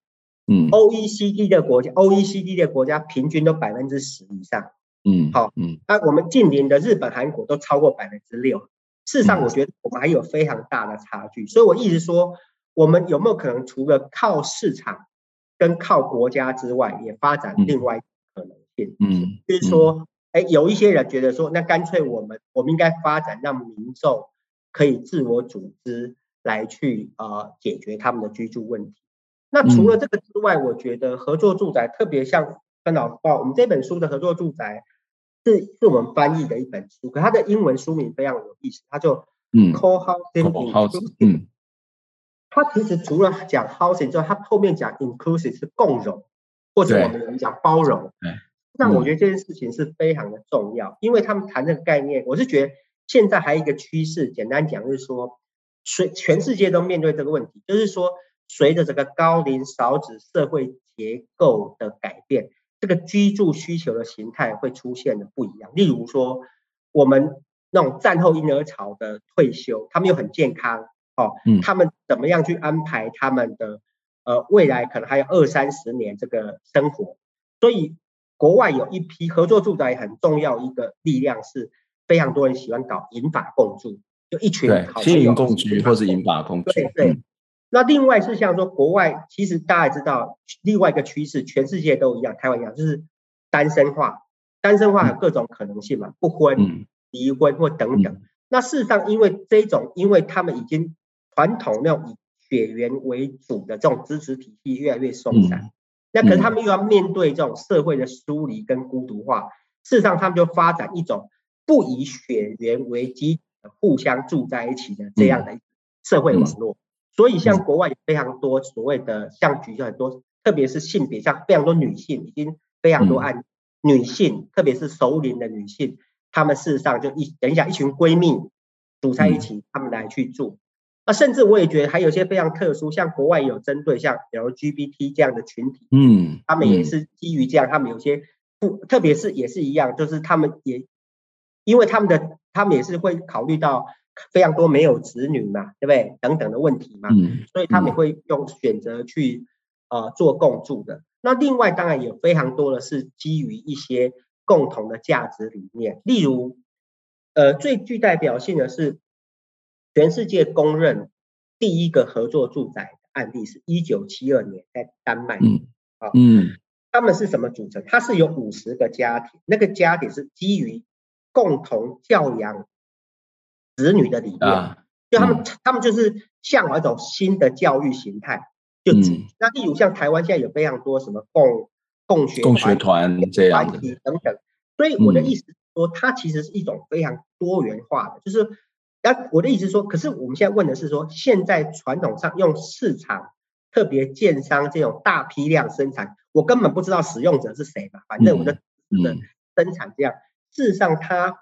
嗯，OECD 的国家，OECD 的国家平均都百分之十以上。嗯，好，嗯，那我们近邻的日本、韩国都超过百分之六。事实上，我觉得我们还有非常大的差距。所以我一直说，我们有没有可能除了靠市场跟靠国家之外，也发展另外一可能性？嗯，就是说，哎，有一些人觉得说，那干脆我们我们应该发展让民众可以自我组织来去呃解决他们的居住问题。那除了这个之外，我觉得合作住宅，特别像跟老师报，我们这本书的合作住宅是是我们翻译的一本书，可它的英文书名非常有意思，它就嗯，co-housing，嗯，它其实除了讲 housing 之外，它后面讲 inclusive 是共融，或者我们人讲包容，那我觉得这件事情是非常的重要，因为他们谈这个概念，我是觉得现在还有一个趋势，简单讲就是说，随全世界都面对这个问题，就是说，随着这个高龄少子社会结构的改变，这个居住需求的形态会出现的不一样。例如说，我们那种战后婴儿潮的退休，他们又很健康，哦，他们怎么样去安排他们的呃未来可能还有二三十年这个生活，所以。国外有一批合作住宅很重要一个力量，是非常多人喜欢搞银法共住，就一群好青银共居或是银法共居。对对。嗯、那另外是像说国外，其实大家知道另外一个趋势，全世界都一样，台湾一样，就是单身化。单身化有各种可能性嘛，嗯、不婚、离婚或等等。嗯、那事实上，因为这种，因为他们已经传统那种以血缘为主的这种支持体系越来越松散。嗯那可是他们又要面对这种社会的疏离跟孤独化，事实上他们就发展一种不以血缘为基，互相住在一起的这样的社会网络。所以像国外有非常多所谓的，像举很多，特别是性别像非常多女性，已经非常多案女性，特别是熟龄的女性，她们事实上就一等一下一群闺蜜组在一起，她们来去住。那，甚至我也觉得还有一些非常特殊，像国外有针对像 LGBT 这样的群体，嗯，他们也是基于这样，他们有些不，特别是也是一样，就是他们也，因为他们的他们也是会考虑到非常多没有子女嘛，对不对？等等的问题嘛，嗯，所以他们也会用选择去呃做共住的。那另外当然有非常多的是基于一些共同的价值理念，例如呃最具代表性的是。全世界公认第一个合作住宅的案例是一九七二年在丹麦。嗯，啊，嗯，他们是什么组成？它是有五十个家庭，那个家庭是基于共同教养子女的理念，啊、就他们、嗯、他们就是向往一种新的教育形态。就、嗯、那例如像台湾现在有非常多什么共共学共学团这样的等等，所以我的意思是说，它其实是一种非常多元化的，就是。那我的意思是说，可是我们现在问的是说，现在传统上用市场，特别建商这种大批量生产，我根本不知道使用者是谁嘛，反正我的的生产这样。事实上，它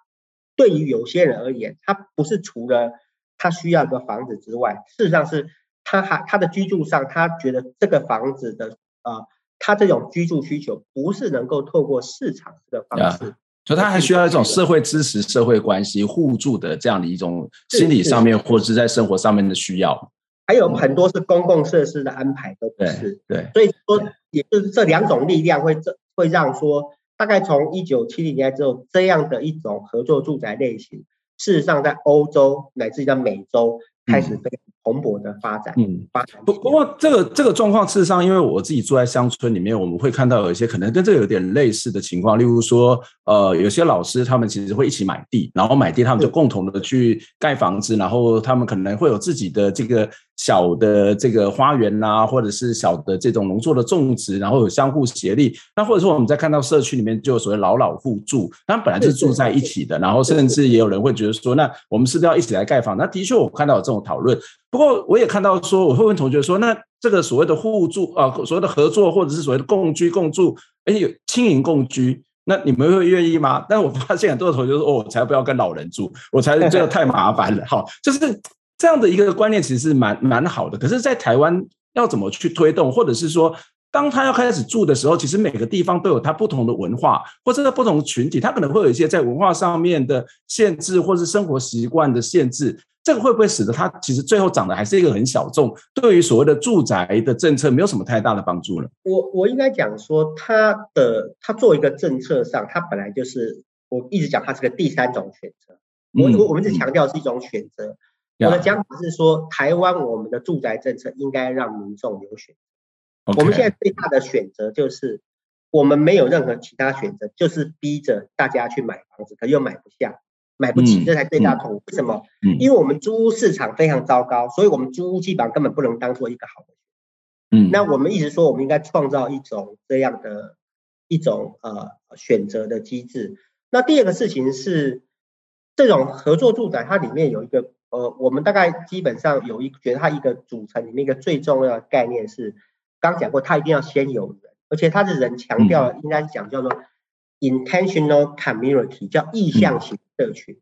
对于有些人而言，他不是除了他需要一个房子之外，事实上是他还他的居住上，他觉得这个房子的呃，他这种居住需求不是能够透过市场这个方式。所以，他还需要一种社会支持、社会关系互助的这样的一种心理上面，或者是在生活上面的需要。还有很多是公共设施的安排都不是。对，所以说也就是这两种力量会这会让说，大概从一九七零年代之后，这样的一种合作住宅类型，事实上在欧洲乃至于在美洲开始被。蓬勃的发展，嗯，发展。不不过，这个这个状况，事实上，因为我自己住在乡村里面，我们会看到有一些可能跟这个有点类似的情况，例如说，呃，有些老师他们其实会一起买地，然后买地，他们就共同的去盖房子，然后他们可能会有自己的这个。小的这个花园呐、啊，或者是小的这种农作的种植，然后有相互协力。那或者说我们在看到社区里面就有所谓老老互助，他们本来就是住在一起的，然后甚至也有人会觉得说，那我们是不是要一起来盖房？那的确我看到有这种讨论。不过我也看到说，我会问同学说，那这个所谓的互助啊，所谓的合作，或者是所谓的共居共住，哎，有青银共居，那你们会愿意吗？但我发现很多同学说，哦，我才不要跟老人住，我才觉得太麻烦了。哈，就是。这样的一个观念其实是蛮蛮好的，可是，在台湾要怎么去推动，或者是说，当他要开始住的时候，其实每个地方都有他不同的文化，或者不同群体，他可能会有一些在文化上面的限制，或是生活习惯的限制。这个会不会使得它其实最后涨的还是一个很小众，对于所谓的住宅的政策没有什么太大的帮助了？我我应该讲说，它的它作为一个政策上，它本来就是我一直讲，它是个第三种选择。我我我们是强调是一种选择。嗯我的讲法是说，台湾我们的住宅政策应该让民众有选择。我们现在最大的选择就是，我们没有任何其他选择，就是逼着大家去买房子，可又买不下，买不起，这才最大痛苦。为什么？因为我们租屋市场非常糟糕，所以我们租屋基本上根本不能当做一个好的。嗯，那我们一直说，我们应该创造一种这样的一种呃选择的机制。那第二个事情是，这种合作住宅它里面有一个。呃，我们大概基本上有一觉得它一个组成里面一个最重要的概念是，刚讲过，它一定要先有人，而且它的人强调应该是讲叫做 intentional community，叫意向型社群。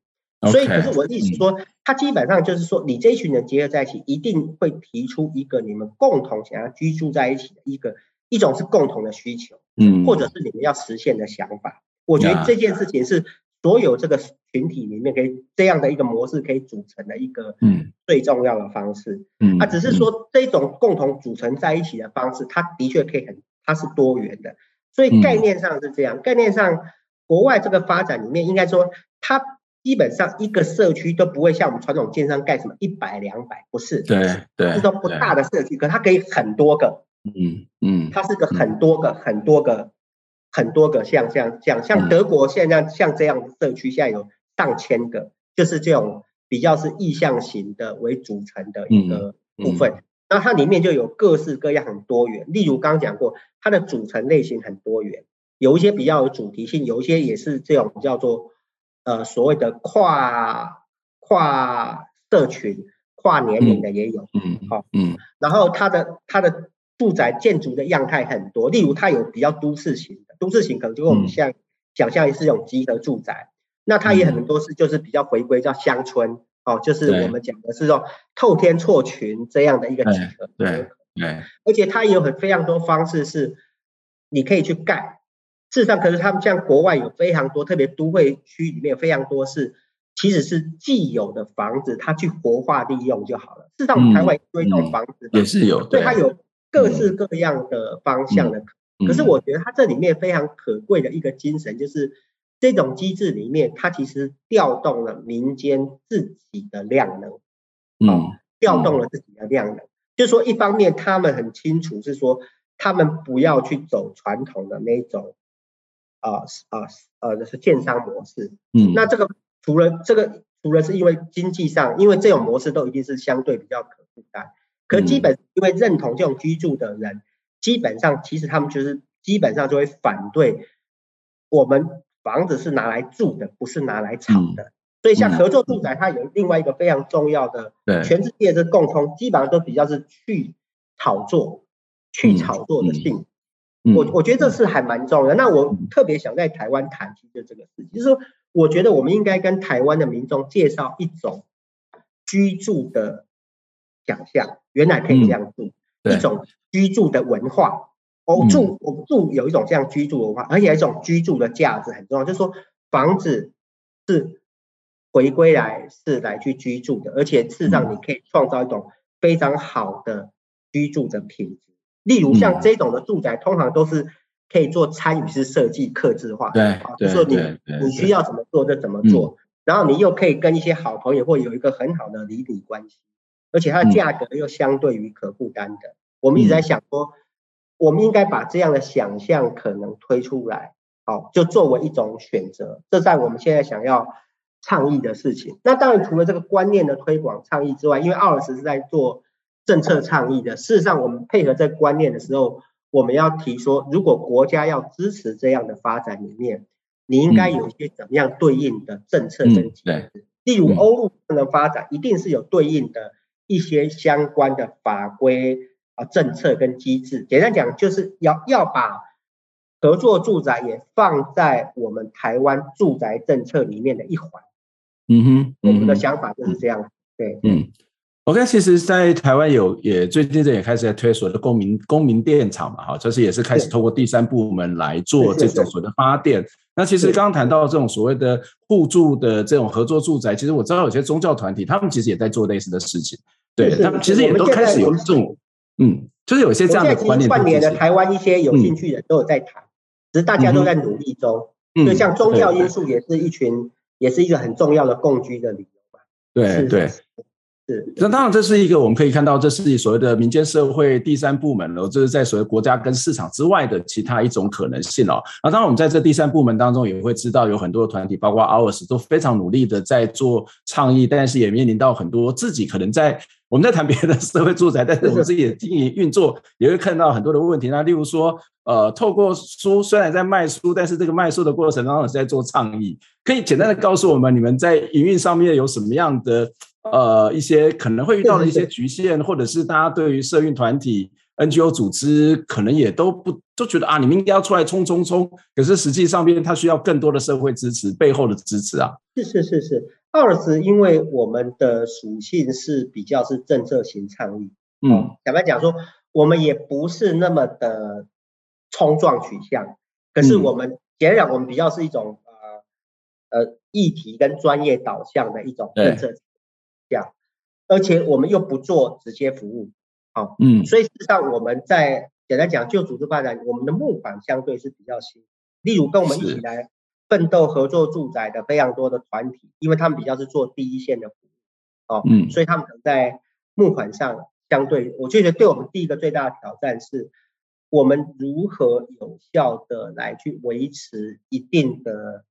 所以，可是我的意思说，它基本上就是说，你这一群人结合在一起，一定会提出一个你们共同想要居住在一起的一个一种是共同的需求，嗯，或者是你们要实现的想法。我觉得这件事情是。所有这个群体里面，可以这样的一个模式可以组成的一个嗯最重要的方式，嗯，啊，只是说这种共同组成在一起的方式，它的确可以很，它是多元的，所以概念上是这样。概念上，国外这个发展里面，应该说它基本上一个社区都不会像我们传统建商盖什么一百两百，不是，对对，是说不大的社区，可它可以很多个，嗯嗯，它是个很多个很多个。很多个像像像像德国现在像这样的社区，现在有上千个，就是这种比较是意向型的为组成的一个部分。那它里面就有各式各样很多元，例如刚刚讲过，它的组成类型很多元，有一些比较有主题性，有一些也是这种叫做呃所谓的跨跨社群、跨年龄的也有。嗯，好，嗯，然后它的它的住宅建筑的样态很多，例如它有比较都市型的。都市型可能就跟我们现在想象是一种集合住宅，嗯、那它也很多是就是比较回归叫乡村哦，就是我们讲的是说透天错群这样的一个集合，对对，对，而且它也有很非常多方式是你可以去盖。事实上，可是他们像国外有非常多，特别都会区里面有非常多是其实是既有的房子，它去活化利用就好了。事实上，我们台湾有一种房子、嗯嗯、也是有，对，它有各式各样的方向的。嗯可是我觉得它这里面非常可贵的一个精神，就是这种机制里面，它其实调动了民间自己的量能，嗯，调动了自己的量能，就是说一方面他们很清楚是说，他们不要去走传统的那种，啊啊呃是建商模式，嗯，那这个除了这个除了是因为经济上，因为这种模式都一定是相对比较可负担，可基本因为认同这种居住的人。基本上，其实他们就是基本上就会反对我们房子是拿来住的，不是拿来炒的。嗯、所以，像合作住宅，它有另外一个非常重要的，对全世界的共通，基本上都比较是去炒作、去炒作的性。我我觉得这是还蛮重要的。那我特别想在台湾谈，其实这个事情，就是说，我觉得我们应该跟台湾的民众介绍一种居住的想象，原来可以这样住，嗯、一种。居住的文化，我住我住有一种这样居住文化，而且有一种居住的价值很重要，就是说房子是回归来是来去居住的，而且事实上你可以创造一种非常好的居住的品质。例如像这种的住宅，通常都是可以做参与式设计、客制化。对，就是说你你需要怎么做就怎么做，然后你又可以跟一些好朋友或有一个很好的邻里关系，而且它的价格又相对于可负担的。我们一直在想说，我们应该把这样的想象可能推出来，好，就作为一种选择。这在我们现在想要倡议的事情。那当然，除了这个观念的推广倡议之外，因为 OURs 是在做。政策倡议的，事实上，我们配合这个观念的时候，我们要提说，如果国家要支持这样的发展里面，你应该有一些怎么样对应的政策跟机制。嗯嗯、例如欧陆的发展，一定是有对应的一些相关的法规啊、政策跟机制。简单讲，就是要要把合作住宅也放在我们台湾住宅政策里面的一环。嗯哼，我们的想法就是这样。对，嗯。OK，其实，在台湾有也最近这也开始在推所谓的公民公民电厂嘛，哈，就是也是开始透过第三部门来做这种所谓的发电。那其实刚刚谈到这种所谓的互助的这种合作住宅，其实我知道有些宗教团体，他们其实也在做类似的事情。对，他们其实也都开始有这种，嗯，就是有些这样的观念。串联的台湾一些有兴趣的都有在谈，只是大家都在努力中。嗯就像宗教因素也是一群，也是一个很重要的共居的理由吧。对对。那当然，这是一个我们可以看到，这是所谓的民间社会第三部门了，这是在所谓国家跟市场之外的其他一种可能性哦。那当然，我们在这第三部门当中也会知道，有很多的团体，包括 OURs 都非常努力的在做倡议，但是也面临到很多自己可能在我们在谈别的社会住宅，但是我们自己的经营运作也会看到很多的问题。那例如说，呃，透过书虽然在卖书，但是这个卖书的过程当中是在做倡议，可以简单的告诉我们，你们在营运上面有什么样的？呃，一些可能会遇到的一些局限，或者是大家对于社运团体、NGO 组织，可能也都不都觉得啊，你们应该要出来冲冲冲。可是实际上边，它需要更多的社会支持，背后的支持啊。是是是是，OURs 因为我们的属性是比较是政策型倡议，嗯，坦白讲说，我们也不是那么的冲撞取向，可是我们简单讲，我们比较是一种呃呃议题跟专业导向的一种政策。这样，而且我们又不做直接服务，好，嗯，所以事实上我们在简单讲就组织发展，我们的募款相对是比较新。例如跟我们一起来奋斗合作住宅的非常多的团体，因为他们比较是做第一线的服务，哦，嗯，所以他们可能在募款上相对，我觉得对我们第一个最大的挑战是，我们如何有效的来去维持一定的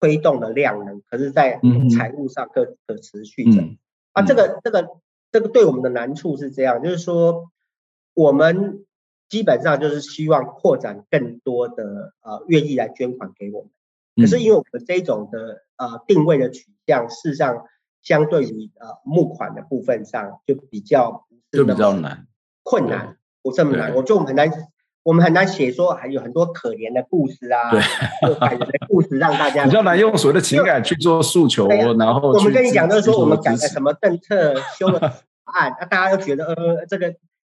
推动的量能，可是在财务上可可持续的。嗯。啊，这个这个这个对我们的难处是这样，就是说，我们基本上就是希望扩展更多的呃愿意来捐款给我们，可是因为我们这种的呃定位的取向，事实上相对于呃募款的部分上就比较就比较难。困难，不这么难，我就很难。我们很难写说还有很多可怜的故事啊，对，感人的故事让大家 比较难用所谓的情感去做诉求，然后我们跟你讲的是说我们改了什么政策，修了案，那大家都觉得呃这个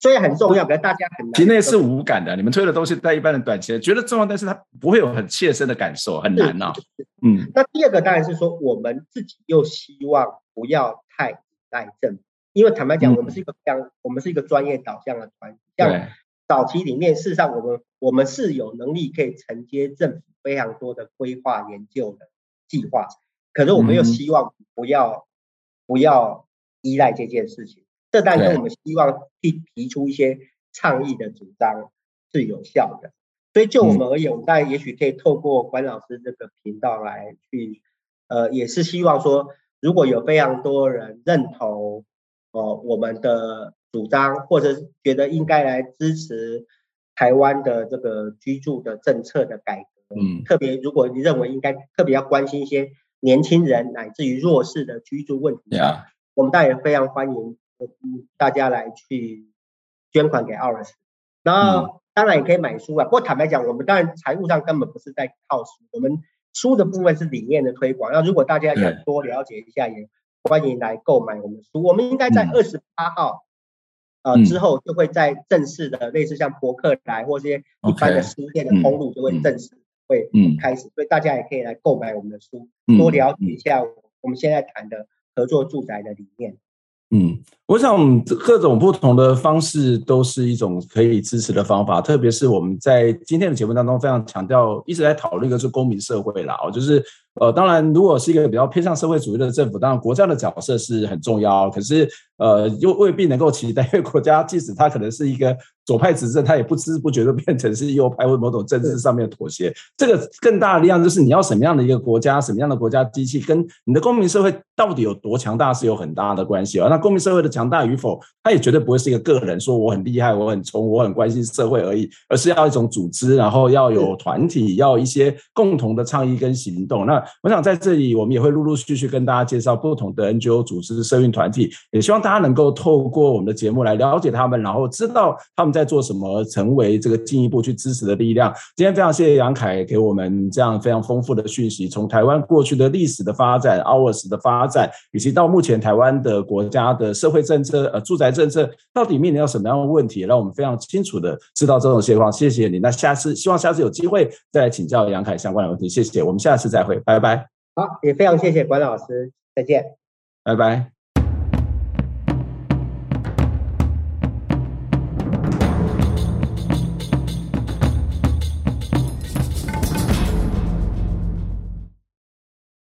虽然很重要，可是大家很难。其实那是无感的，你们推的东西在一般人短期觉得重要，但是他不会有很切身的感受，很难呐。嗯，那第二个当然是说我们自己又希望不要太依赖政府，因为坦白讲，我们是一个非常我们是一个专业导向的团体，像。早期里面，事实上我们我们是有能力可以承接政府非常多的规划研究的计划，可是我们又希望不要不要依赖这件事情。这当然跟我们希望提提出一些倡议的主张是有效的。所以就我们而言，我们当然也许可以透过关老师这个频道来去，呃，也是希望说，如果有非常多人认同，呃，我们的。主张，或者是觉得应该来支持台湾的这个居住的政策的改革，嗯，特别如果你认为应该特别要关心一些年轻人乃至于弱势的居住问题，啊，我们当然也非常欢迎，嗯，大家来去捐款给 OURs，然后当然也可以买书啊。不过坦白讲，我们当然财务上根本不是在靠书，我们书的部分是理念的推广。那如果大家想多了解一下，也欢迎来购买我们的书。我们应该在二十八号。呃，之后就会在正式的类似像博客来或这些一般的书店的通路就会正式会开始，所以大家也可以来购买我们的书，多了解一下我们现在谈的合作住宅的理念。嗯，我想各种不同的方式都是一种可以支持的方法，特别是我们在今天的节目当中非常强调，一直在讨论的是公民社会啦，就是。呃，当然，如果是一个比较偏向社会主义的政府，当然国家的角色是很重要。可是，呃，又未必能够取代，因为国家即使它可能是一个左派执政，他也不知不觉的变成是右派或某种政治上面的妥协。这个更大的力量就是你要什么样的一个国家，什么样的国家机器，跟你的公民社会到底有多强大是有很大的关系啊。那公民社会的强大与否，它也绝对不会是一个个人说我很厉害，我很冲，我很关心社会而已，而是要一种组织，然后要有团体，要一些共同的倡议跟行动。那我想在这里，我们也会陆陆续续跟大家介绍不同的 NGO 组织、社运团体，也希望大家能够透过我们的节目来了解他们，然后知道他们在做什么，成为这个进一步去支持的力量。今天非常谢谢杨凯给我们这样非常丰富的讯息，从台湾过去的历史的发展、hours 的发展，以及到目前台湾的国家的社会政策、呃住宅政策到底面临到什么样的问题，让我们非常清楚的知道这种情况。谢谢你，那下次希望下次有机会再来请教杨凯相关的问题。谢谢，我们下次再会，拜拜。好，也非常谢谢管老师，再见，拜拜。